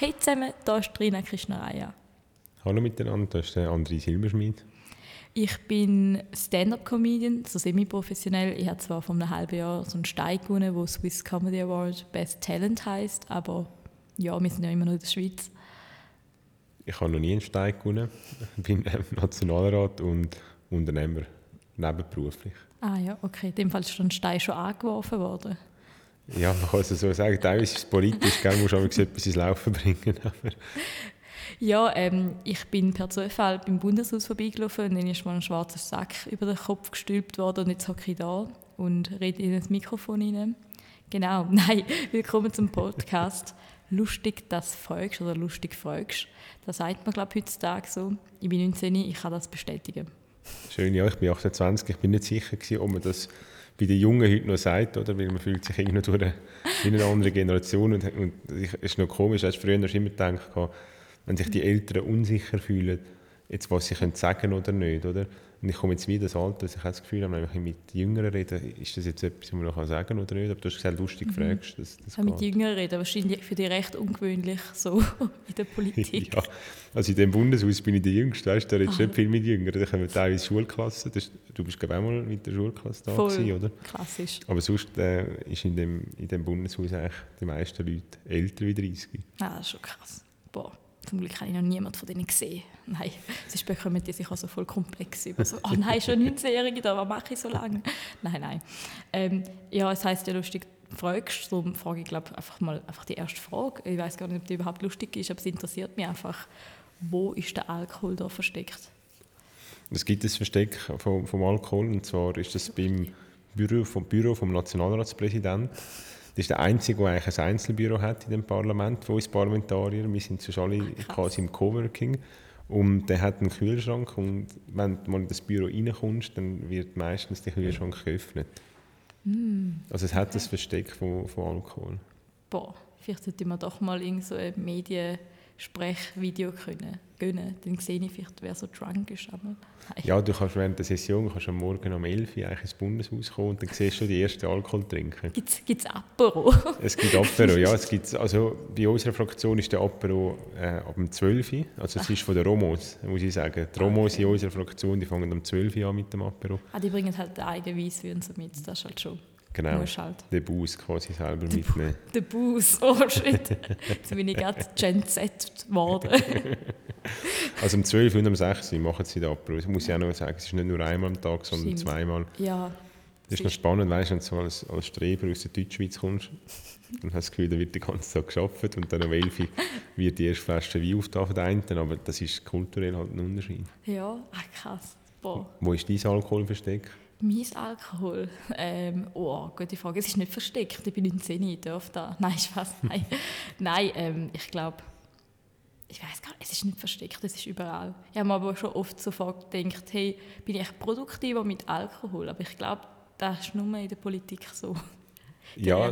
Hey zusammen, hier ist Trina Krishnaraya. Hallo miteinander, das ist der André Silberschmidt. Ich bin Stand-up-Comedian, so semi-professionell. Ich habe zwar vor einem halben Jahr so einen Stein gewonnen, wo Swiss Comedy Award Best Talent heißt, aber ja, wir sind ja immer noch in der Schweiz. Ich habe noch nie einen Stein gewonnen. Ich bin Nationalrat und Unternehmer, nebenberuflich. Ah ja, okay. In dem Fall ist der Stein schon angeworfen worden. Ja, man kann es so sagen. Teilweise ist es politisch, gell? muss aber etwas ins Laufen bringen. Aber ja, ähm, ich bin per Zufall beim Bundeshaus vorbeigelaufen und dann ist mir ein schwarzer Sack über den Kopf gestülpt worden und jetzt hocke ich da und rede in das Mikrofon hinein. Genau, nein, willkommen zum Podcast. lustig, dass du fragst oder lustig fragst. Das sagt man, glaube ich, heutzutage so. Ich bin 19, ich kann das bestätigen. Schön, ja, ich bin 28. Ich bin nicht sicher, gewesen, ob man das bei den Jungen heute noch sagt, oder? weil man fühlt sich irgendwie durch eine andere Generation und, und es ist noch komisch, als früher hast du immer gedacht, wenn sich die Eltern unsicher fühlen, jetzt was sie können sagen oder nicht, oder? Und ich komme jetzt wieder das Alter, dass ich das Gefühl habe, wenn ich mit Jüngeren rede, ist das jetzt etwas, was man noch sagen kann oder nicht? Aber du hast gesagt, lustig mhm. fragst. Das, das mit Jüngeren reden, wahrscheinlich für dich recht ungewöhnlich so in der Politik. ja, also in dem Bundeshaus bin ich der Jüngste, weißt, da redest du nicht viel mit Jüngeren, da kommen teilweise Schulklassen, das, du bist glaube ich auch mal mit der Schulklasse da Voll gewesen, oder? klassisch. Aber sonst äh, ist in dem, in dem Bundeshaus eigentlich die meisten Leute älter wie 30. Ah, das ist schon krass. Boah. Zum Glück habe ich noch niemanden von denen gesehen. Nein, sonst bekommen die sich also voll komplex über so, oh nein, schon 19-Jährige da, was mache ich so lange? Nein, nein. Ähm, ja, es heisst ja lustig, fragst, darum frage ich glaube einfach mal einfach die erste Frage. Ich weiß gar nicht, ob die überhaupt lustig ist, aber es interessiert mich einfach, wo ist der Alkohol da versteckt? Es gibt ein Versteck vom, vom Alkohol und zwar ist das beim Büro vom, Büro vom Nationalratspräsidenten. Das ist der Einzige, der eigentlich ein Einzelbüro hat in dem Parlament von uns Parlamentarier. Wir sind sonst alle Ach, quasi im Coworking. Und der hat einen Kühlschrank und wenn du mal in das Büro reinkommst, dann wird meistens der Kühlschrank geöffnet. Mm, also es hat okay. das Versteck von, von Alkohol. Boah, vielleicht sollte man doch mal in so ein Medien Sprechvideo können gönnen. Dann sehe ich vielleicht, wer so drunk ist. Aber ja, du kannst während der Session kannst am Morgen um 11 Uhr eigentlich ins Bundeshaus kommen und dann siehst du die ersten Alkohol trinken. Gibt es Apero? es gibt Apero, ja. Es gibt, also bei unserer Fraktion ist der Apero äh, ab dem 12 Uhr. Also es ist von den Romos, muss ich sagen. Die Romos okay. in unserer Fraktion die fangen um 12 Uhr an mit dem Apero. Ah, die bringen halt den eigenen Weisswein so mit, das ist halt schon... Genau, halt. den Bus quasi selber de mitnehmen. Der Bus, oh shit. Jetzt bin ich gerade Gen Z geworden. also um 12 und um 6 Uhr machen sie den Abbruch. Das muss ich auch noch sagen, es ist nicht nur einmal am Tag, sondern Stimmt. zweimal. Ja. Das ist noch spannend, weißt du, wenn du so als, als Streber aus der Deutschschweiz kommst, dann hast du das Gefühl, da wird den ganzen Tag geschafft und dann um 11 Uhr wird die erste Flasche Wein aufgetan den aber das ist kulturell halt ein Unterschied. Ja, ach krass. Boah. Wo ist dein Alkoholversteck? Mein Alkohol? Ähm, oh, gute Frage. Es ist nicht versteckt. Ich bin 19, ich darf da. Nein, Spaß. Nein, Nein ähm, ich glaube, ich weiß gar nicht, es ist nicht versteckt, es ist überall. Ich habe mir aber schon oft sofort gedacht, hey, bin ich produktiver mit Alkohol? Aber ich glaube, das ist nur in der Politik so. ja,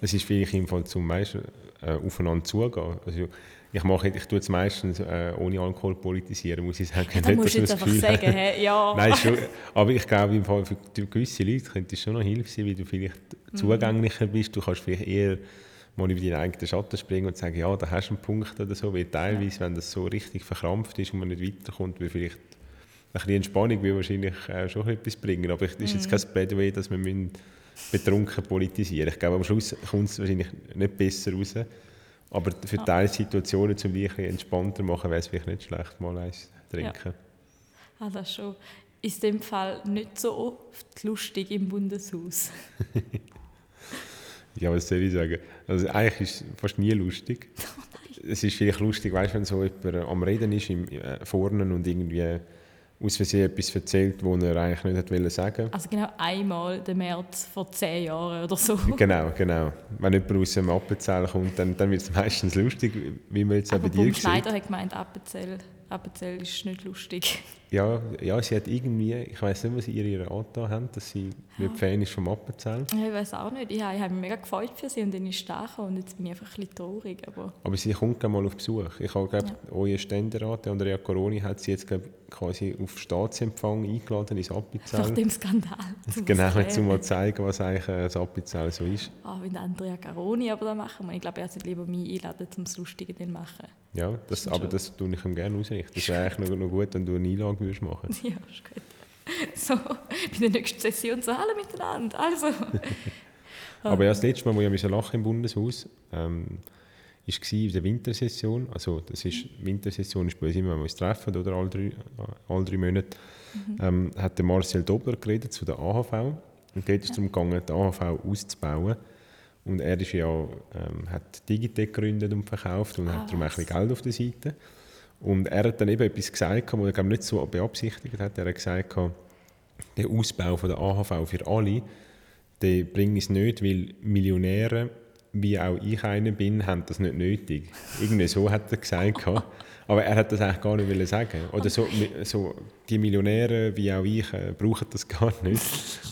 es ist vielleicht im Fall zum meisten äh, aufeinander zugehen. Also, ich mache, ich tue es meistens äh, ohne Alkohol politisieren, muss ich sagen. Ja, nicht, musst du jetzt einfach sagen, hey, ja. Nein, schon, aber ich glaube, im Fall für gewisse Leute könnte es schon noch Hilfe sein, weil du vielleicht mhm. zugänglicher bist. Du kannst vielleicht eher mal über deinen eigenen Schatten springen und sagen, ja, da hast du einen Punkt oder so. Weil teilweise, ja. wenn das so richtig verkrampft ist und man nicht weiterkommt, will vielleicht ein bisschen Entspannung will wahrscheinlich äh, schon etwas bringen. Aber es ist jetzt mhm. kein Plädoyer, dass wir betrunken politisieren Ich glaube, am Schluss kommt es wahrscheinlich nicht besser raus. Aber für ja. diese Situationen, um dich entspannter machen, wäre es vielleicht nicht schlecht, mal eins trinken. Ja. Ah, das schon. Ist in dem Fall nicht so oft lustig im Bundeshaus? ja, was soll ich sagen? Also eigentlich ist es fast nie lustig. Oh es ist vielleicht lustig, weißt, wenn so jemand am Reden ist im, äh, vorne und irgendwie aus Versehen etwas erzählt, was er eigentlich nicht wollte sagen. Also genau einmal der März vor zehn Jahren oder so. Genau, genau. Wenn jemand aus dem Appenzell kommt, dann, dann wird es meistens lustig, wie man jetzt Aber auch bei dir Schneider hat gemeint, Appenzell, Appenzell ist nicht lustig. Ja, ja, sie hat irgendwie, ich weiß nicht, was sie ihr ihre Art haben, dass sie ja. nicht Fan ist vom Appenzell. Ja, ich weiß auch nicht. Ich, ich habe mich mega gefreut für sie und dann ist sie da und jetzt bin ich einfach ein bisschen traurig. Aber, aber sie kommt gerne mal auf Besuch. Ich habe, glaube ja. euer Ständerat, Andrea Coroni, hat sie jetzt glaub, quasi auf Staatsempfang eingeladen ins Appenzell. Nach dem Skandal. zum genau, um mal zu zeigen, was eigentlich das Appenzell so ist. Ah, wenn Andrea Caroni aber da machen Ich glaube, er sollte lieber mich einladen, um das Lustige zu machen. Ja, das, aber das tue ich ihm gerne ausrichten. Das wäre eigentlich noch, noch gut, wenn du eine Einlage würdest machen Ja, ist gut. So, bei der nächsten Session so alle miteinander. Also. aber ja, das letzte Mal, wo ich lachen im Bundeshaus, ähm, war in der Wintersession. Also das ist, Wintersession ist bei uns immer, wenn wir uns treffen, oder alle drei, alle drei Monate. Mhm. Ähm, hat der Marcel Dobler geredet zu der AHV. Und dort ist es darum gegangen, die AHV auszubauen. Und er ist ja, ähm, hat Digitec gegründet und verkauft und ah, hat darum ein bisschen Geld auf der Seite. Und er hat dann eben etwas gesagt, was er glaube nicht so beabsichtigt hat. Er hat gesagt, der Ausbau von der AHV für alle, der bringt es nicht, weil Millionäre wie auch ich einer bin, haben das nicht nötig. Irgendwie so hat er gesagt. Aber er hat das eigentlich gar nicht sagen. Oder so, so, die Millionäre wie auch ich äh, brauchen das gar nicht.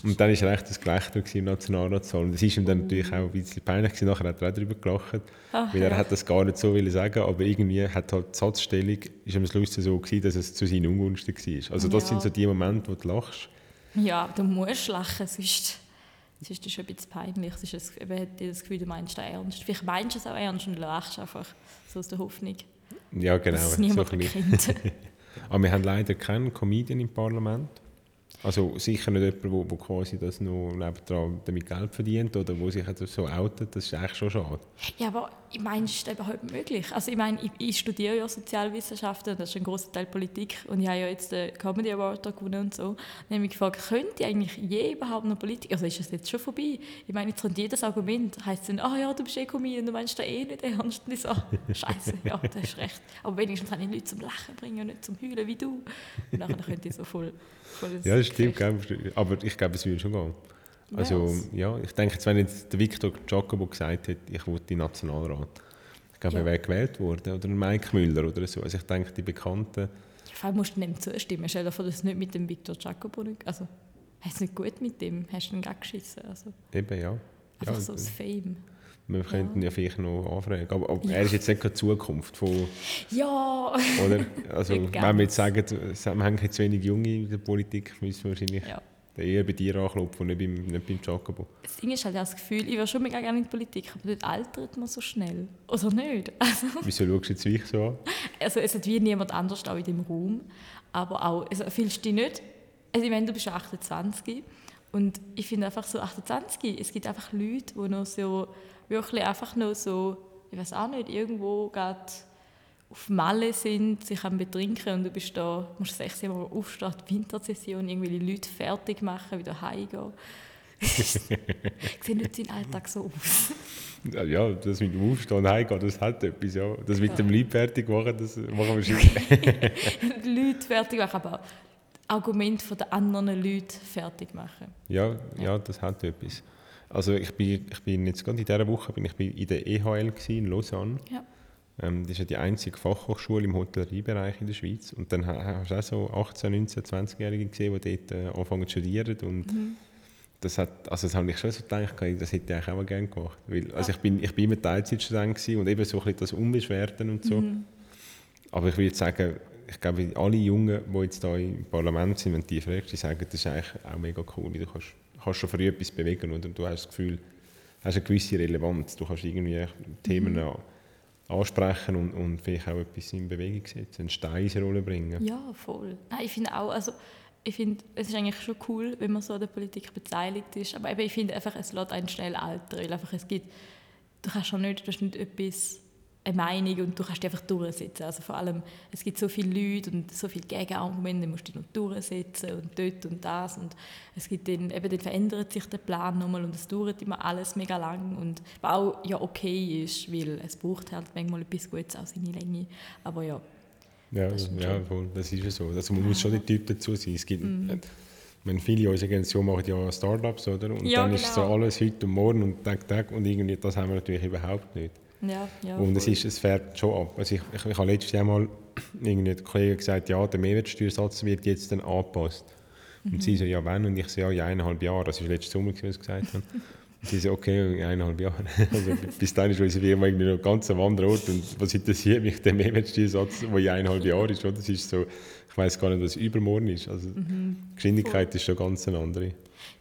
Und dann war recht das Gelächter im Nationalratssaal. Und das ist ihm dann natürlich auch ein bisschen peinlich gewesen. Nachher hat er auch darüber gelacht. Ach, weil er ja. hat das gar nicht so sagen aber irgendwie hat halt die Satzstellung ist am Schluss so gewesen, dass es zu seinen Ungunsten war. Also das ja. sind so die Momente, wo du lachst. Ja, du musst lachen, sonst es ist das schon ein bisschen peinlich. Es ist ein, eben, das Gefühl, du meinst es ernst. Vielleicht meinst du es auch ernst und lachst einfach so aus der Hoffnung. Ja, genau. Dass es niemand so kennt. Aber wir haben leider keinen Comedian im Parlament. Also sicher nicht jemand, der quasi das noch nebendran damit Geld verdient oder wo sich so outet, das ist eigentlich schon schade. Ja, aber ich meine, ist das überhaupt möglich? Also ich meine, ich, ich studiere ja Sozialwissenschaften, das ist ein großer Teil Politik und ich habe ja jetzt den Comedy Award gewonnen und so. Und ich habe mich gefragt, könnte eigentlich je überhaupt noch Politik, also ist das jetzt schon vorbei? Ich meine, jetzt kommt jedes Argument, heisst dann, ah oh ja, du bist eh Comedian, du meinst da eh nicht ernst. Und ich so, scheiße, ja, du hast recht. Aber wenigstens kann ich Leute zum Lachen bringen und nicht zum Heulen wie du. Und dann könnte ich so voll ja, stimmt, aber ich glaube, es würde schon gehen. Also, yes. ja, ich denke, jetzt, wenn jetzt der Victor Giacomo gesagt hätte, ich wollte in Nationalrat, ich glaube, ja. er wäre gewählt worden, oder Mike Müller oder so. Also ich denke, die Bekannten... Vor allem musst du nicht zustimmen. Stell dir vor, dass nicht mit dem Victor Giacomo. Also, hast du nicht gut mit dem, hast du ihn geschissen. Also, Eben, ja. Einfach ja, so das Fame. Wir könnten ja. ja vielleicht noch anfragen. Aber, aber ja. er ist jetzt nicht die Zukunft von... Ja! Oder? Also, wenn wir jetzt sagen, wir haben zu wenig Junge in der Politik, müssen wir wahrscheinlich ja. eher bei dir anklopfen und nicht beim, nicht beim Jacobo. Das Ding ist halt das Gefühl, ich wäre schon mega gerne in die Politik, aber dort altert man so schnell. Oder nicht? Also, Wieso schaust du jetzt mich so an? Also es hat wie niemand anders auch in dem Raum. Aber auch, also fühlst du dich nicht... Also ich meine, du bist 28 und ich finde einfach so 28, es gibt einfach Leute, die noch so wirklich einfach nur so, ich weiß auch nicht, irgendwo gerade auf Malle sind, sich am Betrinken und du bist da, musst sechs Mal aufstehen, die Wintersession, irgendwie die Leute fertig machen, wieder heimgehen. Sieht nicht dein Alltag so aus? Ja, das mit dem Aufstehen und heimgehen, das hat etwas, ja. Das mit ja. dem Leute fertig machen, das machen wir schon. Leute fertig machen, aber Argument den anderen Leuten fertig machen. Ja, ja, das hat etwas. Also ich bin, ich bin jetzt gerade in dieser Woche bin ich in der EHL in Lausanne. Ja. Ähm, das ist ja die einzige Fachhochschule im Hotelleriebereich in der Schweiz. Und dann hast du auch so 18, 19, 20-Jährige gesehen, die dort äh, anfangen zu studieren. Und mhm. das, hat, also das habe ich schon so gedacht, das hätte ich eigentlich auch gerne gemacht. Weil, also ich bin, ich bin immer Teilzeitstudent und eben so ein bisschen das Unbeschwerten und so. Mhm. Aber ich würde sagen, ich glaube, alle Jungen, die jetzt hier im Parlament sind, wenn die fragst, die sagen, das ist eigentlich auch mega cool. Du kannst kannst schon für etwas bewegen und du hast das Gefühl, hast eine gewisse Relevanz. Du kannst irgendwie Themen mhm. ansprechen und, und vielleicht auch etwas in Bewegung setzen, einen Stein in Rolle bringen. Ja, voll. Nein, ich finde auch, also ich finde, es ist eigentlich schon cool, wenn man so an der Politik beteiligt ist, aber eben, ich finde einfach, es lässt einen schnell altern, weil einfach es gibt, du kannst schon nicht, du hast nicht etwas eine Meinung und du kannst dich einfach durchsetzen. Also vor allem, es gibt so viele Leute und so viele Gegenargumente, musst du noch durchsetzen und dort und das und es gibt dann, eben dann verändert sich der Plan nochmal und es dauert immer alles mega lang und was auch ja okay ist, weil es braucht halt manchmal etwas Gutes auch seine Länge, aber ja. Ja, das, ja, voll, das ist ja so. Also man muss schon der Typ dazu sein. Es gibt, mm. meine, viele unserer Generation machen ja Startups, oder? Und ja, dann genau. ist so alles heute und morgen und Tag, Tag und irgendwie, das haben wir natürlich überhaupt nicht. Ja, ja, und es, ist, es fährt schon ab. Also ich, ich, ich habe letztes Jahr mal irgendwie Kollegen gesagt, ja, der Mehrwertsteuersatz wird jetzt dann angepasst. Mhm. Und sie so, ja, wann? Und ich so, ja, in eineinhalb Jahren. Das war letztes Sommer, was sie gesagt haben. Die so, okay, eineinhalb Jahre. Also bis dahin ist unsere Firma irgendwie noch ganz am anderen Ort. Und was interessiert mich der Mehrwertsteuersatz, der in eineinhalb Jahren ist? Oder? Das ist so, ich weiß gar nicht, was übermorgen ist. Also mhm. die Geschwindigkeit Voll. ist schon ganz eine andere.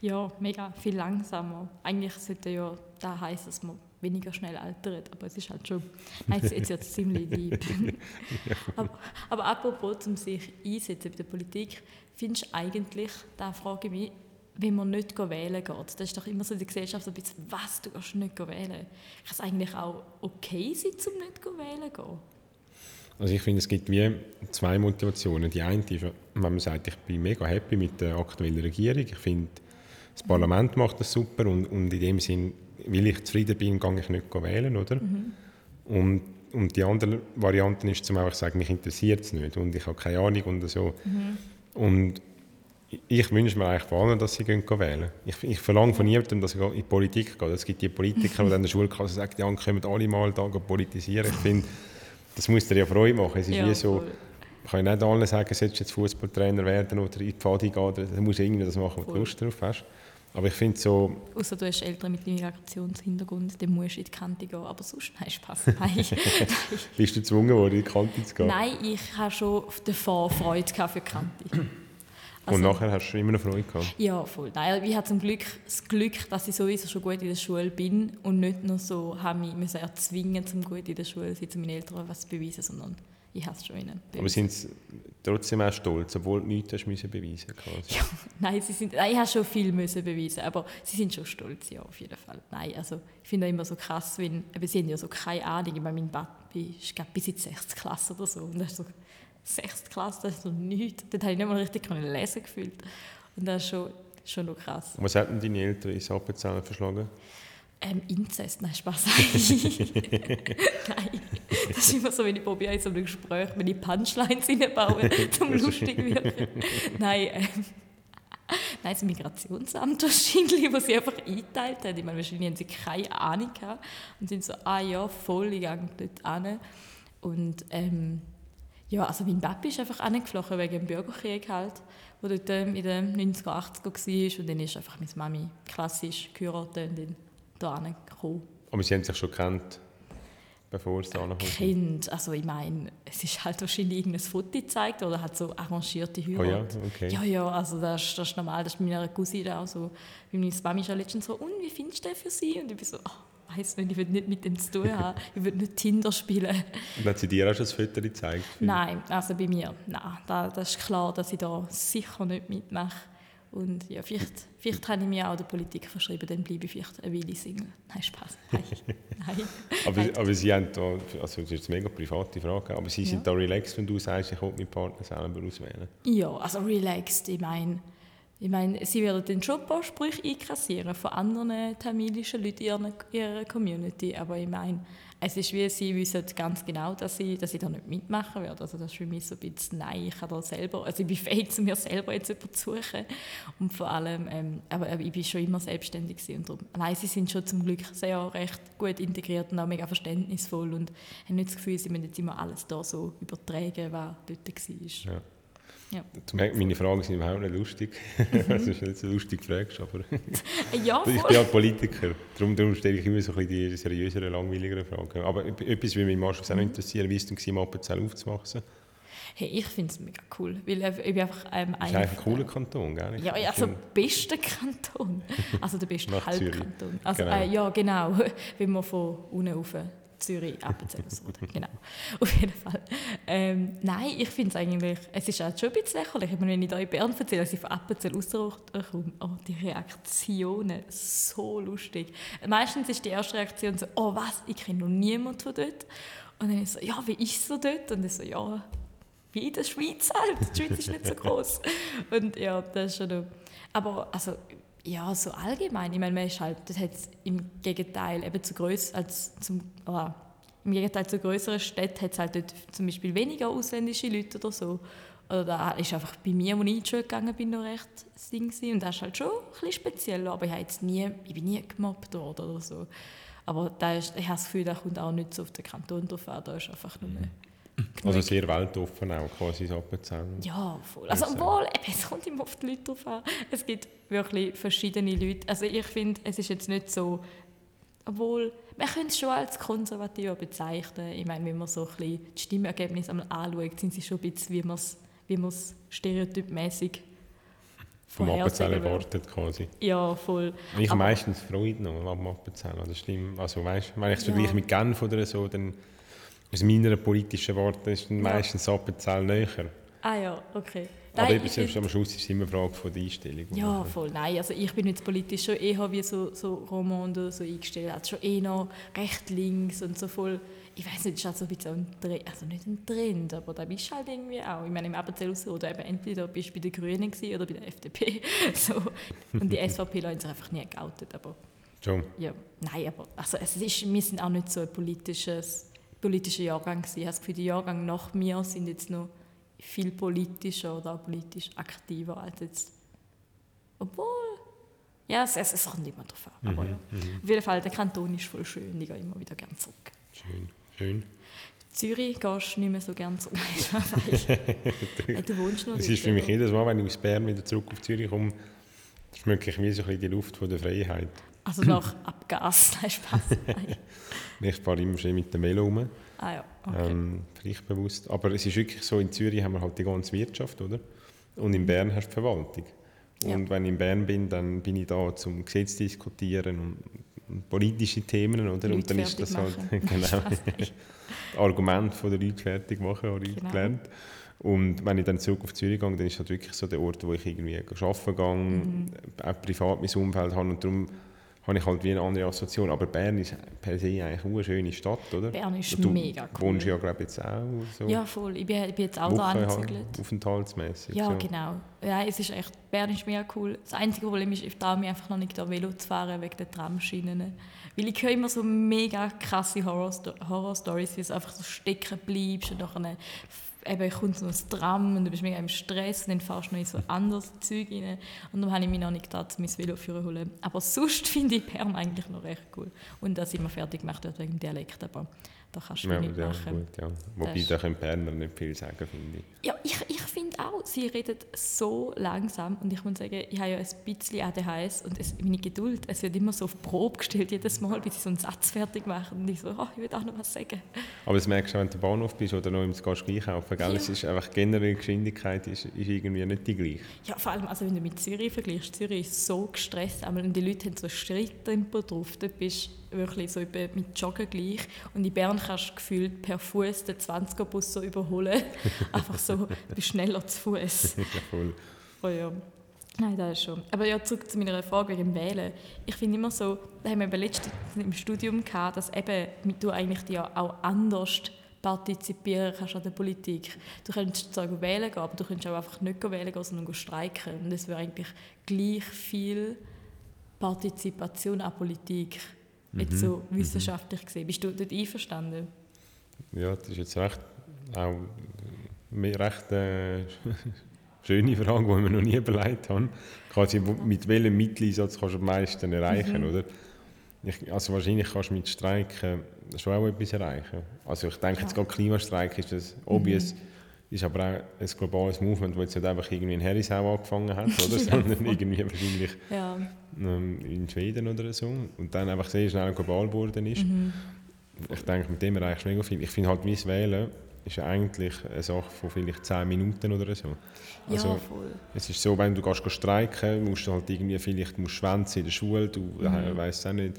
Ja, mega, viel langsamer. Eigentlich sollte ja da heißen, dass man weniger schnell altert, aber es ist halt schon, nein, jetzt es ziemlich lieb. aber, aber apropos, um sich einsetzen bei der Politik, findest du eigentlich, da frage ich mich, wenn man nicht wählen geht, das ist doch immer so in der Gesellschaft ein bisschen, was, du gehst nicht wählen. Kann es eigentlich auch okay sein, um nicht wählen zu gehen? Also ich finde, es gibt wie zwei Motivationen. Die eine ist, wenn man sagt, ich bin mega happy mit der aktuellen Regierung. Ich finde, das Parlament macht das super und, und in dem Sinn, weil ich zufrieden bin, gehe ich nicht wählen, oder? Mhm. Und, und die andere Variante ist, zum einfach sagen, mich interessiert es nicht und ich habe keine Ahnung und so. Mhm. Und ich wünsche mir eigentlich vor allem, dass sie gehen wählen. Ich, ich verlange von niemandem, dass ich in die Politik gehe. Es gibt die Politiker, die in der Schulklasse sagen, ja, können alle mal da politisieren. Ich finde, das muss dir ja Freude machen. Es ist ja, wie so, cool. ich kann nicht allen sagen, sollst jetzt Fußballtrainer werden oder in die Pfade gehen. Du musst irgendwie das machen, wo du Lust drauf hast. Aber ich finde so... Außer du hast Eltern mit Migrationshintergrund, dann musst du in die Kante gehen. Aber sonst, nein, Spaß. Nein. Bist du gezwungen worden, in die Kante zu gehen? Nein, ich habe schon davor Freude für die Kante. Also, und nachher hast du immer noch Freude gehabt? Ja, voll. Nein, ich habe zum Glück das Glück, dass ich sowieso schon gut in der Schule bin und nicht nur so habe mich müssen erzwingen, um gut in der Schule zu sein, um meinen Eltern was zu beweisen, sondern ich habe es schon ihnen. Aber sind sie trotzdem auch stolz, obwohl du nichts hast müssen beweisen quasi? Ja, nein, sie sind, nein, ich habe schon viel müssen beweisen, aber sie sind schon stolz, ja, auf jeden Fall. Nein, also ich finde immer so krass, wenn, aber sie haben ja so keine Ahnung, ich meine, mein Papi ist glaube bis in die 6. Klasse oder so und das ist so sechste Klasse, das ist so nichts. Dort habe ich nicht mal richtig lesen gefühlt. Und das ist schon, schon noch krass. Und was hätten deine Eltern ins Appenzell verschlagen? Ähm, Inzest, nein, Spaß. nein, das ist immer so, wenn ich probiere, in so einem Gespräch, wenn ich Punchlines reinbaue, zum lustig wirken. nein, ähm, Nein, das Migrationsamt wahrscheinlich, was sie einfach eingeteilt hat. Ich meine, wahrscheinlich haben sie keine Ahnung gehabt und sind so, ah ja, voll, ich gehe dort hin. Und ähm, ja, also mein Papi ist einfach angeflogen wegen dem Bürgerkrieg halt, wo dort ähm, in den 90er, 80er war. Und dann ist einfach meine Mami klassisch geheiratet und dann hierher gekommen. Aber Sie haben sich schon gekannt, bevor es da noch Kind, also ich meine, es ist halt wahrscheinlich irgendein Foto gezeigt oder hat so arrangierte Heirat. Oh ja, okay. Ja, ja, also das, das ist normal, das ist bei meiner Cousine auch so. Meine Mami ist ja letztens so, und wie findest du den für sie? Und ich bin so, oh, weiß nicht, ich will nicht mit dem zu tun haben. Ich will nicht Tinder spielen. Und hat sie dir auch schon das Foto gezeigt? Nein, also bei mir, nein. Da, das ist klar, dass ich da sicher nicht mitmache. Und ja, vielleicht, vielleicht habe ich mir auch der Politik verschrieben, dann bleibe ich vielleicht eine Weile Single. Nein, Spaß. Nein. Nein. aber, aber Sie haben da, also das ist eine mega private Frage, aber Sie ja. sind da relaxed, wenn du sagst, ich will meinen Partner selber auswählen? Ja, also relaxed, ich meine, ich meine, sie werden dann schon ein paar Sprüche einkassieren von anderen tamilischen Leuten in ihrer, Community, aber ich meine, es ist wie, sie wissen ganz genau, dass ich, dass ich da nicht mitmachen werde. Also das ist für mich so ein bisschen, nein, ich kann da selber, also ich bin fähig, zu mir selber jetzt jemanden zu suchen. Und vor allem, ähm, aber, ich bin schon immer selbstständig und darum, nein, sie sind schon zum Glück sehr recht gut integriert und auch mega verständnisvoll und haben nicht das Gefühl, sie müssen jetzt immer alles da so übertragen, was dort war. Ja. Ja. Du merkst, meine Fragen sind überhaupt nicht lustig. Mhm. das ist nicht so lustig fragst, aber ja, ich bin ja Politiker. Darum, darum stelle ich immer so ein die seriöseren, langweiligeren Fragen. Aber etwas würde mich mal auch mhm. interessieren, wie es denn war, Appenzell aufzuwachsen? Hey, ich finde es mega cool, weil ich bin einfach ähm, ein... ein cooler Kanton, gell? Ja, also der beste Kanton. Also der beste Halbkanton. Also, genau. Äh, ja, genau. Wenn man von unten rauf Zürich, Appenzell oder genau. Auf jeden Fall. Ähm, nein, ich finde es eigentlich, es ist auch schon ein bisschen lächerlich, wenn ich da in Bern erzähle, dass ich von Appenzell auskomme, oh, die Reaktionen, so lustig. Meistens ist die erste Reaktion so, oh was, ich kenne noch niemanden von dort. Und dann ist so, ja, wie ist es so dort? Und ich so, ja, wie in der Schweiz halt, die Schweiz ist nicht so groß. Und ja, das ist schon... Aber also, ja, so allgemein. Ich meine, man ist halt, das hat im Gegenteil eben zu größ als zum, oh, im Gegenteil zu größeren Städten hat es halt dort zum Beispiel weniger ausländische Leute oder so. Oder da ist einfach bei mir, als ich in die Schule gegangen bin, noch recht das Ding. Und das ist halt schon ein bisschen speziell, aber ich, jetzt nie, ich bin nie gemobbt worden oder so. Aber da ist, ich habe das Gefühl, da kommt auch nicht so auf den Kanton drauf an, da ist einfach nur Also sehr weltoffen auch, quasi das Appenzell. Ja, voll. Also obwohl, es kommt immer auf die Leute drauf an. Es gibt wirklich verschiedene Leute. Also ich finde, es ist jetzt nicht so, obwohl, man könnte es schon als konservativ bezeichnen. Ich meine, wenn man so ein bisschen die Stimmergebnisse einmal anschaut, sind sie schon ein bisschen, wie man es wie stereotypmäßig vom Appenzell erwartet quasi. Ja, voll. Ich habe meistens Freude noch am Appenzell, das stimmt. Also weißt, wenn ich es ja. vergleiche mit Genf oder so, dann aus meiner politischen Worte ist meistens ja. Appenzell näher. Ah ja, okay. Nein, Aber eben, selbst am Schluss ist es immer eine Frage von der Einstellung. Ja, voll. Nein, also ich bin jetzt politisch schon eher wie so, so Romando so eingestellt. Also schon eher noch recht links und so voll ich weiß nicht, ist halt so ein bisschen ein Trend, also nicht ein Trend, aber da bist du halt irgendwie auch. Ich meine, im Appenzell so, oder eben entweder bist du bei den Grünen oder bei der FDP. so. Und die SVP haben sich einfach nie geoutet, aber... Schon? Ja, nein, aber also es ist, wir sind auch nicht so ein politisches, politischer Jahrgang gewesen. Ich habe das Gefühl, die Jahrgänge nach mir sind jetzt noch viel politischer oder politisch aktiver als jetzt... Obwohl... Ja, es, es, es kommt immer drauf an. Aber mhm, ja. Mhm. Auf jeden Fall, der Kanton ist voll schön, ich gehe immer wieder gerne zurück. Schön. Schön. Zürich gehst du nicht mehr so gerne zurück. du wohnst noch Es ist für mich jedes Mal, wenn ich aus Bern wieder zurück auf Zürich komme, schmecke ich wie so ein bisschen die Luft von der Freiheit. Also nach Abgas, nein, Spaß. ich fahre immer schön mit dem Velo rum. Ah ja, okay. Ähm, pflichtbewusst. Aber es ist wirklich so, in Zürich haben wir halt die ganze Wirtschaft, oder? Und in Bern hast du die Verwaltung. Und ja. wenn ich in Bern bin, dann bin ich da zum Gesetz diskutieren und politische Themen, oder? Leute und dann ist das halt genau, Argument von den Leuten fertig machen, habe ich genau. gelernt. Und wenn ich dann zurück auf Zürich gehe, dann ist das wirklich so der Ort, wo ich irgendwie arbeiten gehe, mhm. auch privat mein Umfeld habe und darum habe ich halt wie eine andere Assoziation. Aber Bern ist per se eigentlich eine schöne Stadt, oder? Bern ist du mega cool. Du wohnst ja, glaube jetzt auch so. Ja, voll. Ich bin, ich bin jetzt auch da angezügelt. Aufenthaltsmäßig. Ja, so. genau. Ja, es ist echt, Bern ist mega cool. Das einzige Problem ist, ich traue mich einfach noch nicht, da Velo zu fahren, wegen der Tramschienen. Weil ich höre immer so mega krasse Horror-Stories, wie du einfach so stecken bleibst und nachher eben kommt so ein Tram und du bist mega im Stress und dann fährst du noch in so anderes Zeug rein. Und dann habe ich mich noch nicht gedacht, mein Velo führen holen. Aber sonst finde ich Bern eigentlich noch recht cool. Und dass immer fertig gemacht wird wegen dem Dialekt, aber da kannst du ja, nicht ja, machen. Gut, ja. Wobei, da können Berner nicht viel sagen, finde ich. Ja, ich, ich finde auch, sie reden so langsam und ich muss sagen, ich habe ja ein bisschen ADHS und es, meine Geduld, es wird immer so auf Probe gestellt, jedes Mal, bis sie so einen Satz fertig machen und ich so, oh, ich will auch noch was sagen. Aber das merkst du wenn du im Bahnhof bist oder noch im Gehst einkaufen, gell? Ja. Es ist einfach generell Geschwindigkeit ist, ist irgendwie nicht die gleiche. Ja, vor allem, also wenn du mit Zürich vergleichst, Zürich ist so gestresst, und die Leute haben so Schritttempo drauf, da bist wirklich so mit Joggen gleich. Und in Bern kannst du gefühlt per Fuß den 20er-Bus so überholen. Einfach so, du bist schneller zu Fuß. ja, voll. Oh ja. Nein, das ist schon. Aber ja, zurück zu meiner Frage wegen dem Wählen. Ich finde immer so, da haben wir letztens im Studium gehabt, dass eben du eigentlich ja auch anders partizipieren kannst an der Politik. Du könntest zwar wählen gehen, aber du könntest auch einfach nicht wählen gehen, sondern streiken. Und es wäre eigentlich gleich viel Partizipation an Politik. Jetzt so mhm. wissenschaftlich gesehen. Bist du dort einverstanden? Ja, das ist jetzt recht, auch eine recht äh, schöne Frage, die ich mir noch nie überlegt habe. Quasi, mit welchem Mitteleinsatz kannst du am meisten erreichen, mhm. oder? Ich, also wahrscheinlich kannst du mit Streiken schon auch etwas erreichen. Also ich denke, ja. jetzt gerade Klimastreik ist das obvious. Mhm. Ist aber auch ein globales Movement, das jetzt nicht einfach irgendwie in Herisau angefangen hat, oder? sondern irgendwie wahrscheinlich ja. ähm, in Schweden oder so. Und dann einfach sehr schnell global geworden ist. Mhm. Ich denke, mit dem erreichst du mega viel. Ich finde halt, wie Wählen ist eigentlich eine Sache von vielleicht 10 Minuten oder so. Also, ja, voll. Es ist so, wenn du gehst streiken musst du halt irgendwie vielleicht musst schwänzen in der Schule, du mhm. Äh, weißt auch nicht,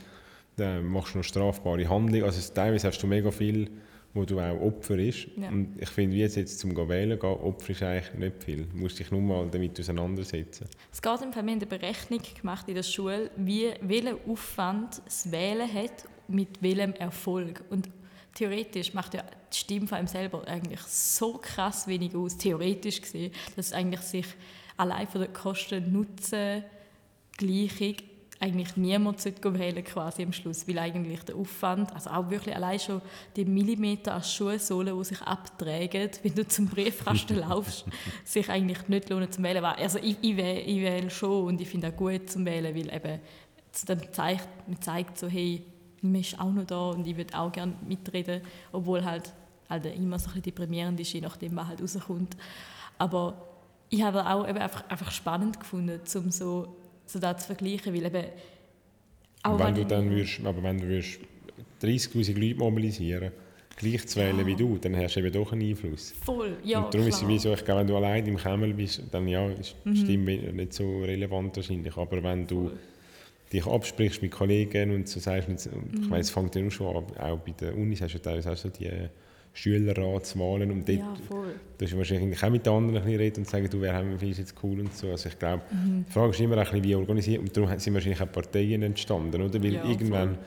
dann machst du noch strafbare Handlungen. Also teilweise hast du mega viel wo du auch Opfer ist. Ja. Und ich finde, wie jetzt, jetzt zum Wählen gehen, Opfer ist eigentlich nicht viel. Du musst dich nur mal damit auseinandersetzen. Es geht im Fall, wir haben eine Berechnung gemacht in der Schule, wie, welchen Aufwand das Wählen hat, mit welchem Erfolg. Und theoretisch macht ja die Stimme von einem selber eigentlich so krass wenig aus, theoretisch gesehen, dass eigentlich sich allein von der Kosten-Nutzen-Gleichung eigentlich niemand sollte wählen quasi am Schluss, weil eigentlich der Aufwand, also auch wirklich allein schon die Millimeter an Schuhsohlen, die sich abtragen, wenn du zum Briefkasten laufst, sich eigentlich nicht lohnen zum Wählen. Also ich, ich, wähle, ich wähle schon und ich finde auch gut zum Wählen, weil eben dann zeigt, man zeigt so, hey, man ist auch noch da und ich würde auch gerne mitreden, obwohl halt halt immer so ein bisschen deprimierend ist, je nachdem, was halt rauskommt. Aber ich habe auch eben einfach, einfach spannend gefunden, um so, so das zu vergleichen, weil eben auch wenn, wenn du dann würdest, aber wenn du würdest 30'000 Leute mobilisieren gleich zu wählen ja. wie du, dann hast du eben doch einen Einfluss. Voll, ja, Und darum klar. ist es wie so, ich glaube, wenn du allein im Kämmel bist, dann ja, ist mhm. Stimme nicht so relevant wahrscheinlich, aber wenn du Voll. dich absprichst mit Kollegen und so sagst, und mhm. ich weiß, es fängt ja schon an, auch bei den Unis hast du teilweise auch so die Schülerratswahlen und dort ja, voll. du wahrscheinlich auch mit anderen ein reden und sagen, du, wer haben wir jetzt cool und so. Also ich glaube, mhm. die Frage ist immer ein bisschen, wie organisiert und darum sind wahrscheinlich auch Parteien entstanden, oder? Weil ja, irgendwann voll.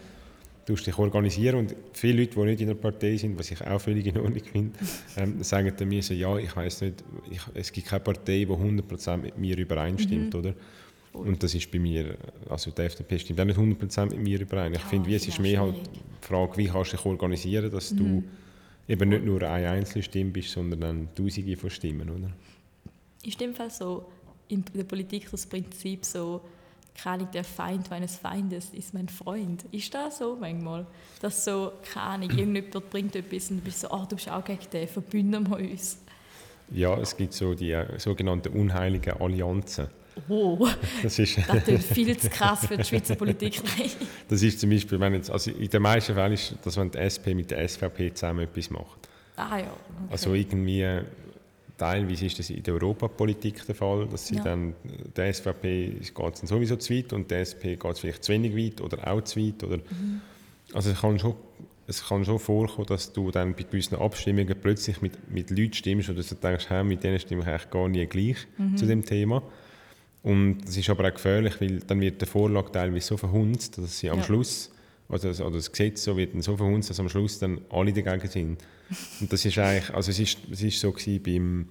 tust du dich organisieren und viele Leute, die nicht in einer Partei sind, was ich auch völlig in Ordnung finde, ähm, sagen dann mir so, ja, ich weiß nicht, ich, es gibt keine Partei, die 100% mit mir übereinstimmt, mhm. oder? Und das ist bei mir, also die FDP stimmt auch nicht 100% mit mir überein. Ich ja, finde, es ist mehr halt die Frage, wie kannst du dich organisieren, dass mhm. du eben nicht nur eine einzelne Stimme bist, sondern dann tausende von Stimmen, oder? Ist in dem Fall so in der Politik das Prinzip so, keine der Feind meines Feindes ist mein Freund. Ist das so manchmal? Dass so, keine irgendjemand bringt etwas und du bist so, oh, du bist auch gegen den, verbünden wir uns. Ja, es gibt so die äh, sogenannten unheiligen Allianzen. Oh, das, ist das viel zu krass für die Schweizer Politik. das ist zum Beispiel, wenn jetzt, also in den meisten Fällen ist das, wenn die SP mit der SVP zusammen etwas macht. Ah ja. Okay. Also irgendwie, teilweise ist das in der Europapolitik der Fall, dass sie ja. dann, der SVP geht es sowieso zu weit und der SP geht es vielleicht zu wenig weit oder auch zu weit. Oder, mhm. Also es kann schon es kann schon vorkommen, dass du dann bei gewissen Abstimmungen plötzlich mit, mit Leuten stimmst oder du denkst, hey, mit denen stimme ich eigentlich gar nie gleich mhm. zu dem Thema. Und das ist aber auch gefährlich, weil dann wird der Vorlage teilweise so verhunzt, dass sie am ja. Schluss, also, oder das Gesetz so wird dann so verhunzt, dass am Schluss dann alle dagegen sind. Und das ist eigentlich, also es ist, es ist so gewesen beim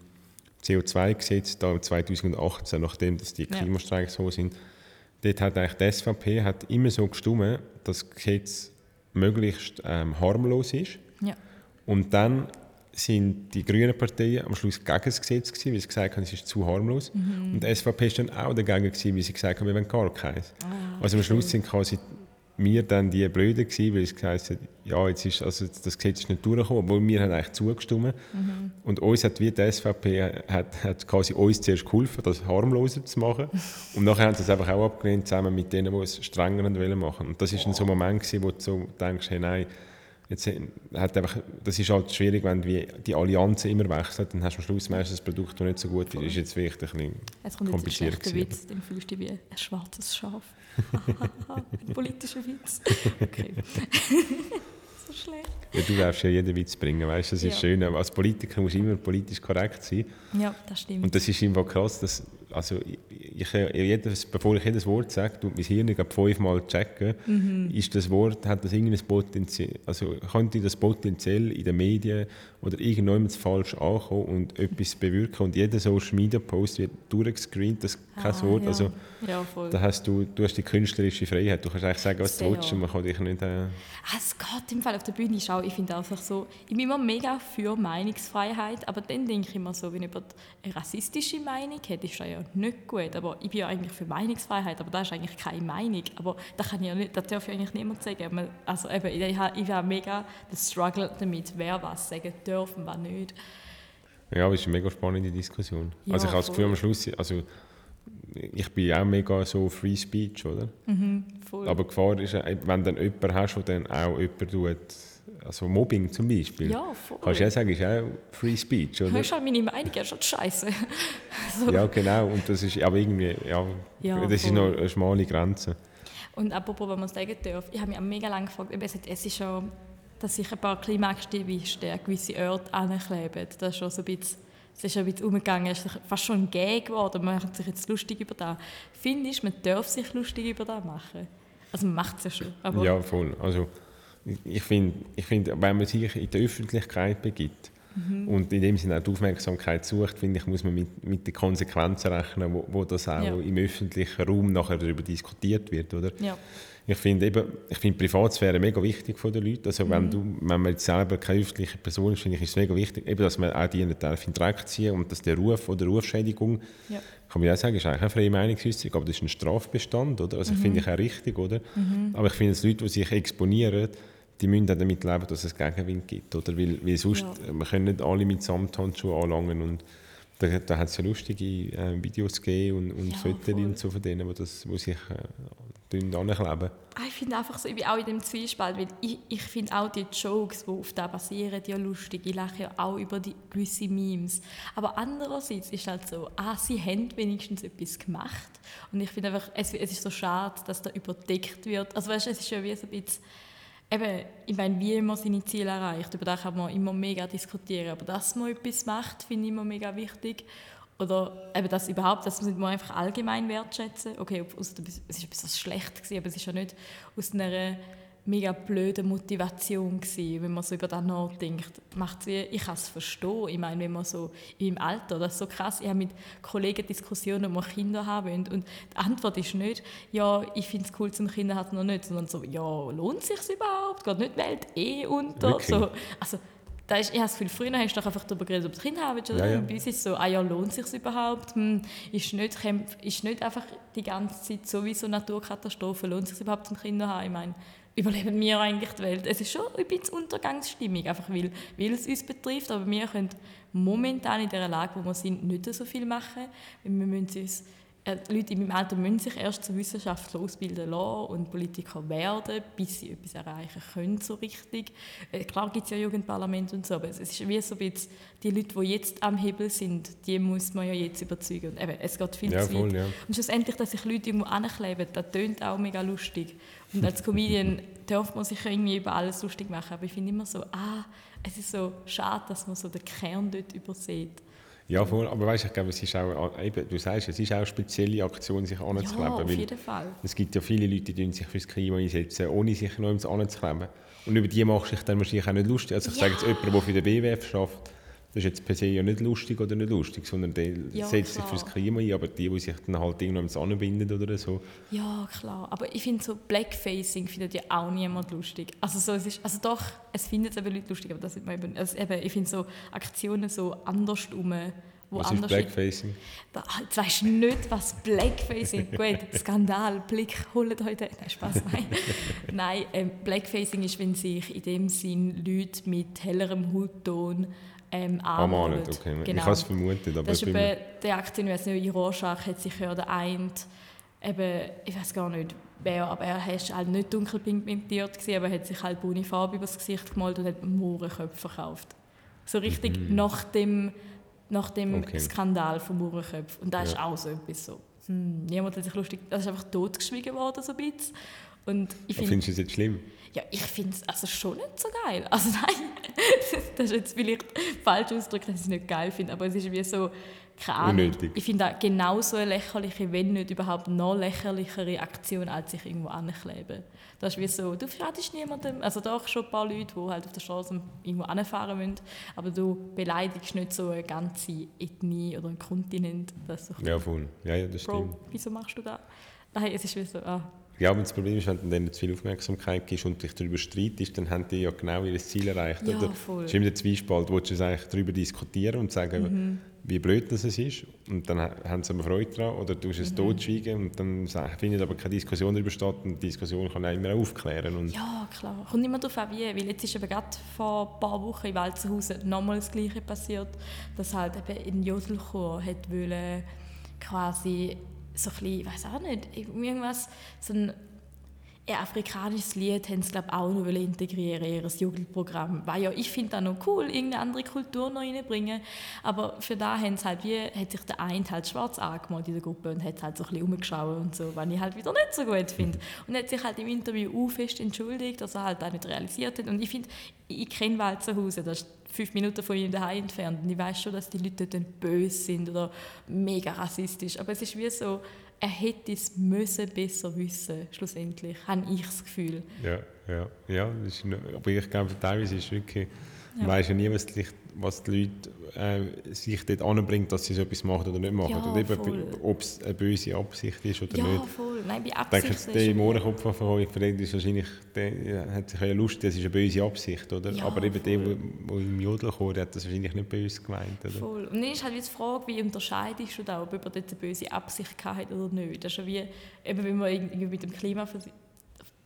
CO2-Gesetz da 2018, nachdem dass die Klimastreiks so sind, dort hat eigentlich die SVP hat immer so gestimmt, dass das Gesetz möglichst ähm, harmlos ist. Ja. Und dann sind die grünen Parteien am Schluss gegen das Gesetz gewesen, weil sie gesagt haben, es ist zu harmlos. Mhm. Und die SVP ist dann auch dagegen gewesen, weil sie gesagt haben, wir wollen gar keins. Ah, also am Schluss sind quasi wir dann die Blöden gewesen, weil sie gesagt haben, ja, jetzt ist, also das Gesetz ist nicht durchgekommen, obwohl wir haben eigentlich zugestimmt. Mhm. Und uns hat wie die SVP hat, hat quasi uns zuerst geholfen, das harmloser zu machen. Und nachher haben sie es einfach auch abgelehnt, zusammen mit denen, die es strenger machen wollten. Und das ist oh. so ein Moment gewesen, wo du so denkst, hey, nein, Jetzt hat einfach, das ist halt schwierig, wenn die, Allianzen immer wechseln, dann hast du am Schluss meistens ein Produkt, das nicht so gut ist. Das ist jetzt wirklich ein bisschen jetzt kommt kompliziert. Jetzt ein Witz, den fühlst du wie ein schwarzes Schaf. ein politischer Witz. Okay. so schlecht. Ja, du darfst ja jeden Witz bringen, weißt du, das ist ja. schön. Als Politiker musst du immer politisch korrekt sein. Ja, das stimmt. Und das ist einfach krass, dass also ich, jedes, bevor ich jedes Wort sage, tut mein Hirn fünfmal checken, mhm. ist das Wort, hat das irgendein Potenzial, also könnte das potenziell in den Medien oder irgendjemand falsch ankommen und etwas bewirken und jeder Social Media Post wird durchgescreent, das kein ah, Wort, ja. also ja, da hast du, du hast die künstlerische Freiheit, du kannst eigentlich sagen, was du willst und man kann dich nicht... Äh ah, es geht im Fall auf der Bühne, ich finde einfach so, ich bin immer mega für Meinungsfreiheit, aber dann denke ich immer so, wenn jemand eine rassistische Meinung hat, ist das ja nicht gut. Aber ich bin ja eigentlich für Meinungsfreiheit, aber das ist eigentlich keine Meinung. Aber das, kann ich ja nicht, das darf ich eigentlich niemand sagen. Also eben, ich, ich habe mega den Struggle damit, wer was sagen darf und was nicht. Ja, das ist eine mega spannende Diskussion. Ja, also ich habe das Gefühl am Schluss, also ich bin auch mega so Free Speech, oder? Mhm, Aber die Gefahr ist, wenn dann jemand hast, der dann auch jemand tut, also Mobbing zum Beispiel. Ja, voll. Kannst du ja sagen, ist auch Free Speech, oder? Hörst du meine Meinung, ja schon scheiße. so. Ja, genau. Und das ist aber irgendwie, ja, ja das voll. ist noch eine schmale Grenze. Und apropos, wenn man sagen darf, ich habe mich auch mega lange gefragt, es ist schon, dass sich ein paar Klimaaktivisten an gewisse Orte ankleben. Das ist schon so ein bisschen, es ist ein bisschen umgegangen, es ist fast schon ein Gag geworden, man macht sich jetzt lustig über das. Findest du, man darf sich lustig über das machen? Also man macht es ja schon. ja, voll. Also, ich finde, ich find, wenn man sich in der Öffentlichkeit begibt mhm. und in dem Sinne auch die Aufmerksamkeit sucht, finde ich, muss man mit, mit den Konsequenzen rechnen, wo, wo das auch ja. im öffentlichen Raum nachher darüber diskutiert wird, oder? Ja. Ich finde eben, ich finde Privatsphäre mega wichtig von den Leuten. Also mhm. wenn, du, wenn man jetzt selber keine öffentliche Person ist, finde ich, ist es mega wichtig, eben, dass man auch die in den Dreck ziehen und dass der Ruf oder Rufschädigung ja kann man ja sagen, ist eigentlich eine freie Meinungsäußerung, aber das ist ein Strafbestand, oder? Also mhm. finde ich auch richtig, oder? Mhm. Aber ich finde, dass Leute, die sich exponieren, die müssen auch damit leben, dass es Gegenwind gibt. Oder? Weil, weil sonst, ja. wir können nicht alle mit Samthandschuhen anlangen und da, da hat es ja lustige äh, Videos gegeben und, und ja, Fotos und so von denen, die, das, die sich äh, ankleben. Ah, ich finde einfach so, ich bin auch in dem Zwiespalt, weil ich, ich finde auch die Jokes, die auf da basieren, ja lustig. Ich lache ja auch über die gewisse Memes. Aber andererseits ist halt so, ah, sie haben wenigstens etwas gemacht. Und ich finde einfach, es, es ist so schade, dass da überdeckt wird. Also weißt du, es ist ja wie so ein bisschen eben, ich meine, wie man seine Ziele erreicht, über das kann man immer mega diskutieren. Aber dass man etwas macht, finde ich immer mega wichtig. Oder eben das überhaupt, das muss man einfach allgemein wertschätzen. Okay, es war etwas schlecht, gewesen, aber es ist ja nicht aus einer mega blöde Motivation gewesen, wenn man so über das nachdenkt. Macht's wie, ich kann es verstehen. Ich meine, wenn man so im Alter, das ist so krass, ich habe mit Kollegen Diskussionen, ob wir Kinder haben wollen. und die Antwort ist nicht, ja, ich finde es cool zum Kinder hat noch nicht, sondern so, ja, lohnt es sich überhaupt? Geht nicht die Welt eh unter? So, also, da ist, ich habe das Gefühl, früher hast du doch einfach darüber geredet, ob du Kinder haben willst. Oder? Ja, ja. Bei uns ist es so, ah ja, lohnt es sich überhaupt? Hm, ist, nicht, ist nicht einfach die ganze Zeit sowieso Naturkatastrophe, lohnt es sich überhaupt zum Kinder haben? Ich meine, überleben wir eigentlich die Welt. Es ist schon ein bisschen Untergangsstimmung, einfach weil, weil es uns betrifft, aber wir können momentan in der Lage, wo wir sind, nicht so viel machen. Wir müssen uns äh, Leute in meinem Alter müssen sich erst zur Wissenschaft ausbilden lassen und Politiker werden, bis sie etwas erreichen können, so richtig. Äh, klar gibt es ja Jugendparlament und so, aber es ist wie so ein bisschen, die Leute, die jetzt am Hebel sind, die muss man ja jetzt überzeugen. Und eben, es geht viel ja, zu weit. Voll, ja. Und schlussendlich, dass sich Leute irgendwo ankleben, das tönt auch mega lustig. Und als Comedian darf man sich irgendwie über alles lustig machen, aber ich finde immer so, ah, es ist so schade, dass man so den Kern dort übersieht. Ja, voll. aber weißt, ich glaube, es ist auch, eben, du sagst, es ist auch eine spezielle Aktion, sich anzukleben. Ja, auf jeden Fall. Es gibt ja viele Leute, die sich fürs Klima einsetzen, ohne sich noch anzukleben. Und über die machst du dich dann wahrscheinlich auch nicht lustig. Also ich ja. sage jetzt jemand, der für den WWF schafft, das ist jetzt per se ja nicht lustig oder nicht lustig, sondern der ja, setzt klar. sich fürs Klima ein, aber die, die sich dann halt irgendwann anbinden oder so. Ja, klar. Aber ich finde so Blackfacing findet ja auch niemand lustig. Also, so, es ist, also doch, es findet eben Leute lustig, aber das ist eben, also eben, ich finde so Aktionen so andersrum wo was ist Blackfacing? Da, jetzt weißt du nicht, was Blackfacing ist. Gut, Skandal, Blick, holt heute. Nein, Spaß, nein. nein, ähm, Blackfacing ist, wenn sich in dem Sinn Leute mit hellerem Hautton ähm, anmalen. Okay. Genau. Ich habe es vermutet. Aber das ist eben die Aktion, ich weiß nicht, in Rorschach hat sich ja der eine, eben, ich weiß gar nicht, wer, aber er war halt nicht dunkelpigmentiert, aber er hat sich halt braune Farbe übers Gesicht gemalt und hat Mohrenköpfe verkauft. So richtig mhm. nach dem, nach dem okay. Skandal vom Mohrenköpf. Und da ja. ist auch so etwas so. Hm, niemand hat sich lustig, das ist einfach totgeschwiegen worden, so ein bisschen. Und ich find, Findest du es jetzt schlimm? Ja, ich finde es also schon nicht so geil. Also nein, das ist jetzt vielleicht falsch ausgedrückt, dass ich es nicht geil finde, aber es ist wie so, keine Ahnung. Unnötig. Ich finde das genauso eine lächerliche, wenn nicht überhaupt noch lächerlichere Aktion, als sich irgendwo ankleben. Das ist wie so, du schadest niemandem, also doch schon ein paar Leute, die halt auf der Straße irgendwo anfahren müssen, aber du beleidigst nicht so eine ganze Ethnie oder einen Kontinent. Das ja, voll. Ja, ja, das Bro, stimmt. wieso machst du das? Nein, es ist wie so, ah, ja, aber das Problem ist, wenn du denen zu viel Aufmerksamkeit gibst und dich darüber streitest, dann haben die ja genau ihr Ziel erreicht. Ja, oder? voll. Das ist immer der Zwiespalt, wo du eigentlich darüber diskutieren und sagen, mhm. wie blöd das ist. Und dann haben sie aber Freude daran. Oder du es mhm. totschweigen und dann findet aber keine Diskussion darüber statt. Und die Diskussion kann auch immer aufklären. Und ja, klar. Kommt immer darauf an, wie. Weil jetzt ist eben gerade vor ein paar Wochen in Walzenhausen nochmal das Gleiche passiert, dass halt eben in Jodelchor hat wollen, quasi so ein bisschen, ich weiß auch nicht, irgendwas, so ein, ein afrikanisches Lied haben sie glaube auch noch integrieren in ihr Jugendprogramm. Weil ja, ich finde das noch cool, irgendeine andere Kultur noch reinbringen. Aber für da haben sie halt wie, hat sich der eine halt schwarz angemalt in der Gruppe und hat halt so ein bisschen umgeschaut und so, was ich halt wieder nicht so gut finde. Und hat sich halt im Interview auch fest entschuldigt, dass er halt auch nicht realisiert hat. Und ich finde, ich kenne Walzenhausen, das ist fünf Minuten von ihm daheim entfernt. Und ich weiß schon, dass die Leute dort böse sind oder mega rassistisch. Aber es ist wie so, er hätte es müssen besser wissen, schlussendlich, habe ich das Gefühl. Ja, ja, ja. Ist, aber ich glaube, teilweise ist es wirklich, ja. weiß ja nie, was die, was die Leute äh, sich dort anbringt, dass sie so etwas machen oder nicht machen. Ja, und eben, ob es eine böse Absicht ist oder ja, nicht. Voll. Nein, bei Absicht ich denke, der der von euch verredet, ist wahrscheinlich, der hat sich ja Lust, das ist eine böse Absicht, oder? Ja, Aber eben voll. der, der im Jodel kommt, hat das wahrscheinlich nicht böse gemeint, oder? Voll. Und dann ist halt die Frage, wie unterscheidest du da, ob jemand eine böse Absicht hat oder nicht. Das ist ja wie, eben wenn man irgendwie mit dem Klima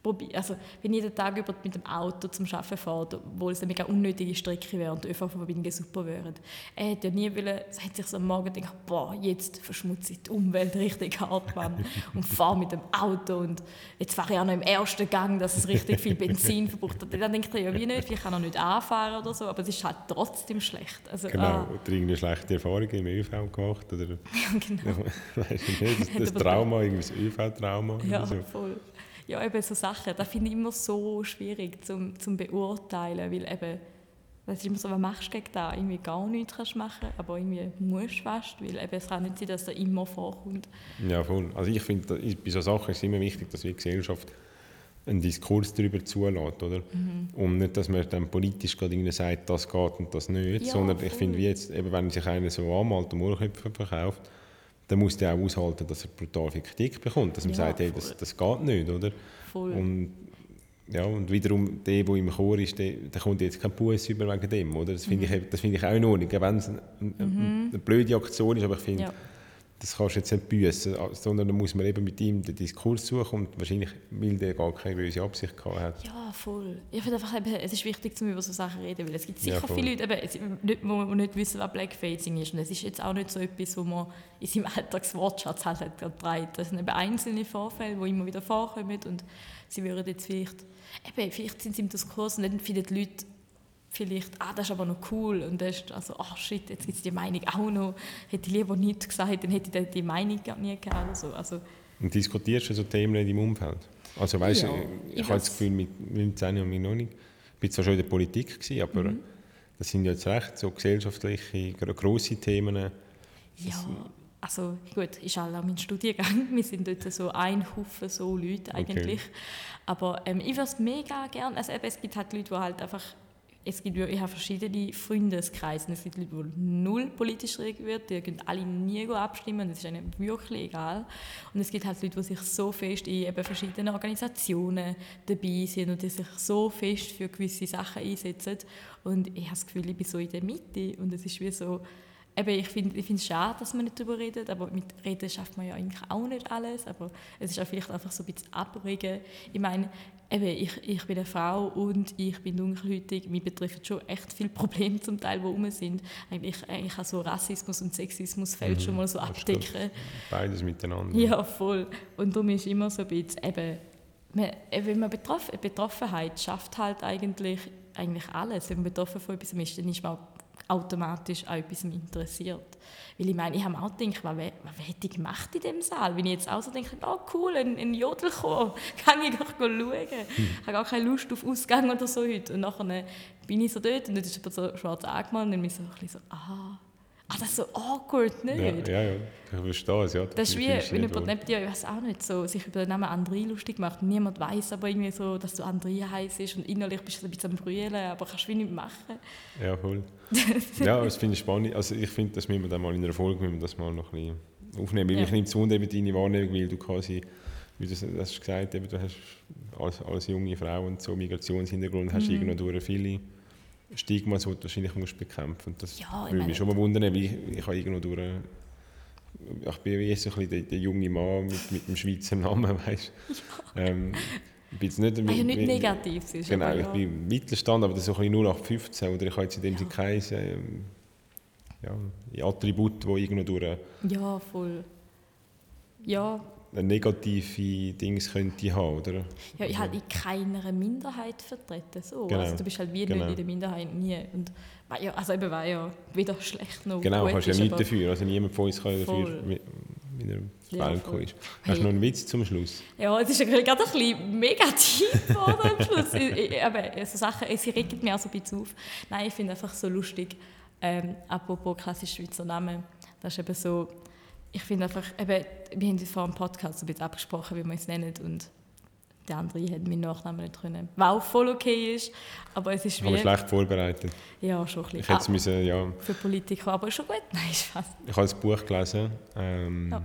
probiere, also wenn ich jeden Tag über mit dem Auto zum Arbeiten fahre, obwohl es eine mega unnötige Strecke wäre und die ÖV-Verbindungen super wären, er hätte ja nie wollen, es hat sich so am Morgen gedacht, boah, jetzt verschmutze ich die Umwelt richtig hart, Mann, und fahre mit dem Auto und jetzt fahre ich auch noch im ersten Gang, dass es richtig viel Benzin verbraucht hat. Dann denkt er ja, wie nicht, ich kann noch nicht anfahren oder so, aber es ist halt trotzdem schlecht. Also, genau, ah. oder irgendeine schlechte Erfahrung im ÖV gemacht, oder? Ja, genau. das, das Trauma, irgendwie das ÖV-Trauma Ja, so. voll. Ja, eben so Sachen, das finde ich immer so schwierig zum, zum beurteilen, weil eben, das ist immer so, was machst du gegen das? Irgendwie gar nichts kannst du machen, aber irgendwie musst du fast, weil eben, es kann nicht sein, dass das immer vorkommt. Ja, voll. Also ich finde, bei solchen Sachen ist es immer wichtig, dass wir die Gesellschaft einen Diskurs darüber zulässt, oder? Mhm. Und nicht, dass man dann politisch gerade sagt, das geht und das nicht, Ja, sondern ich finde, wie jetzt, eben, wenn sich einer so anmalt und Ohrköpfe verkauft, dann muss der auch aushalten, dass er brutal viel Kritik bekommt, dass man Ja, sagt, hey, das, das geht nicht, oder? Voll. Und, ja, und wiederum, der, der im Chor ist, der, der kommt jetzt kein Bus über wegen dem, oder? Das finde Mhm. ich, das finde ich auch in Ordnung, wenn es eine, eine, eine blöde Aktion ist, aber ich finde, ja. Das kannst du jetzt nicht büssen, sondern da muss man eben mit ihm den Diskurs suchen und wahrscheinlich, weil der gar keine böse Absicht gehabt hat. Ja, voll. Ich finde einfach, eben, es ist wichtig, zum über so Sachen zu reden, weil es gibt sicher Ja, viele Leute, eben, nicht, die nicht wissen, was Blackfacing ist. Und es ist jetzt auch nicht so etwas, wo man in seinem Alltagswortschatz halt hat gerade. Das sind eben einzelne Vorfälle, die immer wieder vorkommen und sie würden jetzt vielleicht, eben, vielleicht sind sie im Diskurs und dann finden die Leute vielleicht, ah, das ist aber noch cool und dann ist also, ach shit, jetzt gibt es die Meinung auch noch, hätte ich lieber nichts gesagt, dann hätte ich die Meinung gar nie gehabt oder so. Also, Und diskutierst du so Themen in deinem Umfeld? Also weißt Ja, ich ich habe das Gefühl, mit 19 und mit noch nicht, ich bin zwar schon in der Politik gewesen, aber Mhm. das sind ja jetzt recht so gesellschaftliche, gro- grosse Themen. Ja, also gut, ist auch mein Studiengang. Wir sind dort so ein Haufen so Leute eigentlich. Aber ähm, ich würde es mega gerne, also eben, es gibt halt Leute, die halt einfach, es gibt, ich habe verschiedene Freundeskreise. Es gibt Leute, die null politisch reagieren, die können alle nie abstimmen es ist ihnen wirklich egal. Und es gibt halt Leute, die sich so fest in eben verschiedenen Organisationen dabei sind und die sich so fest für gewisse Sachen einsetzen. Und ich habe das Gefühl, ich bin so in der Mitte und es ist wie so, Eben, ich finde es schade, dass man nicht darüber redet, aber mit Reden schafft man ja eigentlich auch nicht alles, aber es ist auch vielleicht einfach so ein bisschen abregen. Ich meine, eben, ich, ich bin eine Frau und ich bin dunkelhäutig, mich betreffen schon echt viele Probleme zum Teil, die rum sind. Eigentlich, eigentlich auch so Rassismus und Sexismus fällt schon mal so abdecken. Beides miteinander. Ja, voll. Und darum ist immer so ein bisschen, eben, man, wenn man betroffen, Betroffenheit schafft halt eigentlich, eigentlich alles. Wenn man betroffen von etwas ist, dann ist man auch automatisch an etwas interessiert. Weil ich meine, ich habe mir auch gedacht, was, hätte ich gemacht in diesem Saal? Wenn ich jetzt auch so denke, oh cool, ein, ein Jodelchor, kann ich doch schauen. Ich habe gar keine Lust auf Ausgang oder so heute. Und nachher bin ich so dort und dann ist jemand so schwarz angemalt und dann bin ich so ein bisschen so, ah, ah das ist so awkward, nicht? Ja, ja, ja, ich verstehe es. Ja. Das ist wie, wenn nicht jemand neben dir, ich weiß auch nicht, so, sich über den Namen André lustig macht. Niemand weiß aber irgendwie so, dass du André heißt und innerlich bist du ein bisschen am Brüllen, aber kannst wie nichts machen. Ja, voll. ja, das finde ich spannend. Also ich finde, das müssen wir dann mal in einer Folge müssen wir das mal noch ein bisschen aufnehmen. Weil Ja. Ich nehme zu eben deine Wahrnehmung, weil du quasi, wie du das hast gesagt eben, du hast als, als junge Frau und so Migrationshintergrund, hast Mhm. irgendwo durch viele Stigmas, die du wahrscheinlich musst bekämpfen musst. Das Ja, ich würde mich schon mal wundern, weil ich, ich habe irgendwo durch... Ich bin wie so ein bisschen der, der junge Mann mit, mit dem Schweizer Namen, weißt du. Ähm, ich bin jetzt nicht... Was ja nicht mit- negativ ist. Genau, ich ja. bin im Mittelstand, aber das ist so ein bisschen 0815 oder ich habe jetzt in dem Ja. Sinne kein ähm, ja, Attribut, das irgendwo durch Ja, voll. Ja, negative Dings könnte haben, oder? ja ich halt in keiner Minderheit vertreten. So. Genau, Also, du bist halt wie genau. nicht in der Minderheit, nie. Und, ja, also eben, weil ja weder schlecht noch Genau, gut kannst ja nichts dafür. Also niemand von uns kann ja dafür, wie er Ja, Welt gekommen ist. Hast du noch einen Witz zum Schluss? Ja, es ist ja gerade ein bisschen mega tief geworden am Schluss. Aber so Sachen, sie regen mir auch so ein bisschen auf. Nein, ich finde einfach so lustig, ähm, apropos klassisch Schweizer Namen, das ist eben so, ich finde einfach, eben, wir haben vor dem Podcast ein bisschen abgesprochen, wie wir es nennen und der andere hat meinen Nachnamen nicht können. Was auch voll okay ist, aber es ist Ich habe mich wie... schlecht vorbereitet. Ja, schon ein Ich bisschen. hätte es müssen, ja, Ah, für Politiker, aber schon gut. Nein, ist fast. ich habe ein Buch gelesen, ähm, Ja.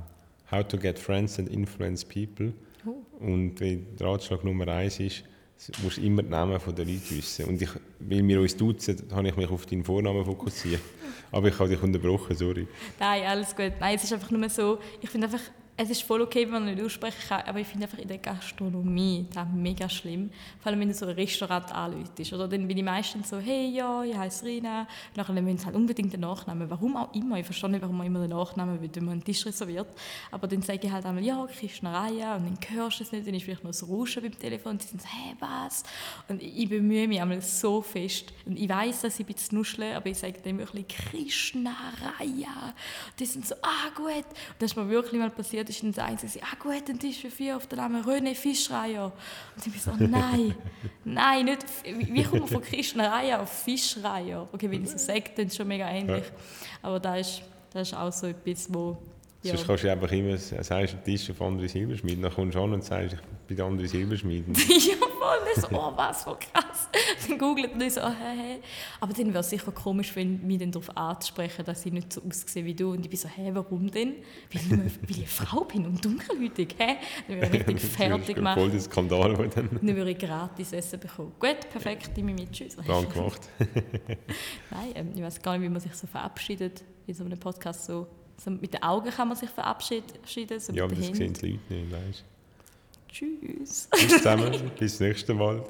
How to get friends and influence people. Oh. Und der Ratschlag Nummer eins ist, du musst immer die Namen der Leute wissen. Und ich, weil wir uns duzen, habe ich mich auf deinen Vornamen fokussiert. Aber ich habe dich unterbrochen, sorry. Nein, alles gut. Nein, es ist einfach nur so, ich finde einfach, es ist voll okay, wenn man nicht aussprechen kann, aber ich finde einfach in der Gastronomie das mega schlimm. Vor allem, wenn du so ein Restaurant anläutest. Oder dann bin ich meistens so, hey, ja, ich heiße Rina. Nachher müssen sie halt unbedingt den Nachnamen. Warum auch immer. Ich verstehe nicht, warum man immer den Nachnamen will, wenn man einen Tisch reserviert. Aber dann sage ich halt einmal, ja, Raya. Und dann hörst du es nicht, dann ist vielleicht noch das Rauschen beim Telefon. Und sie sind so, hey, was? Und ich bemühe mich einmal so fest. Und ich weiß, dass ich ein bisschen nuschle, aber ich sage dann wirklich Krishna Raya. Und die sind so, ah, gut. Und das ist mir wirklich mal passiert, ist dann sagen sie, ah, gut, ein Tisch für vier auf den Namen René Fischreier. Und ich bin so, nein, nein, nicht, wie kommt man von Raya auf Fischreier? Okay, wenn ich so sage, dann ist es schon mega ähnlich. Aber da ist, ist auch so etwas, wo ja. Sonst kannst du einfach immer sagen, einen Tisch auf andere Silberschmieden. Dann kommst du an und sagst, ich bin der andere Silberschmieden. ja, voll. Das, oh, was, voll krass. Dann googelt und so, oh, hey, hey. Aber dann wäre es sicher komisch, wenn mich dann darauf anzusprechen, dass ich nicht so aussehe wie du. Und ich bin so, hä, warum denn? Weil ich, weil ich eine Frau bin und dunkelhäutig, hä? Dann wäre ich richtig fertig gemacht. Voll der Skandal. Dann. dann würde ich gratis Essen bekommen. Gut, perfekt, ich mit. Tschüss. Plan gemacht. Nein, ähm, ich weiß gar nicht, wie man sich so verabschiedet in so einem Podcast so so mit den Augen kann man sich verabschieden. So ja, aber das sehen die Leute nicht, weißt Tschüss. Tschüss zusammen, bis nächstes Mal.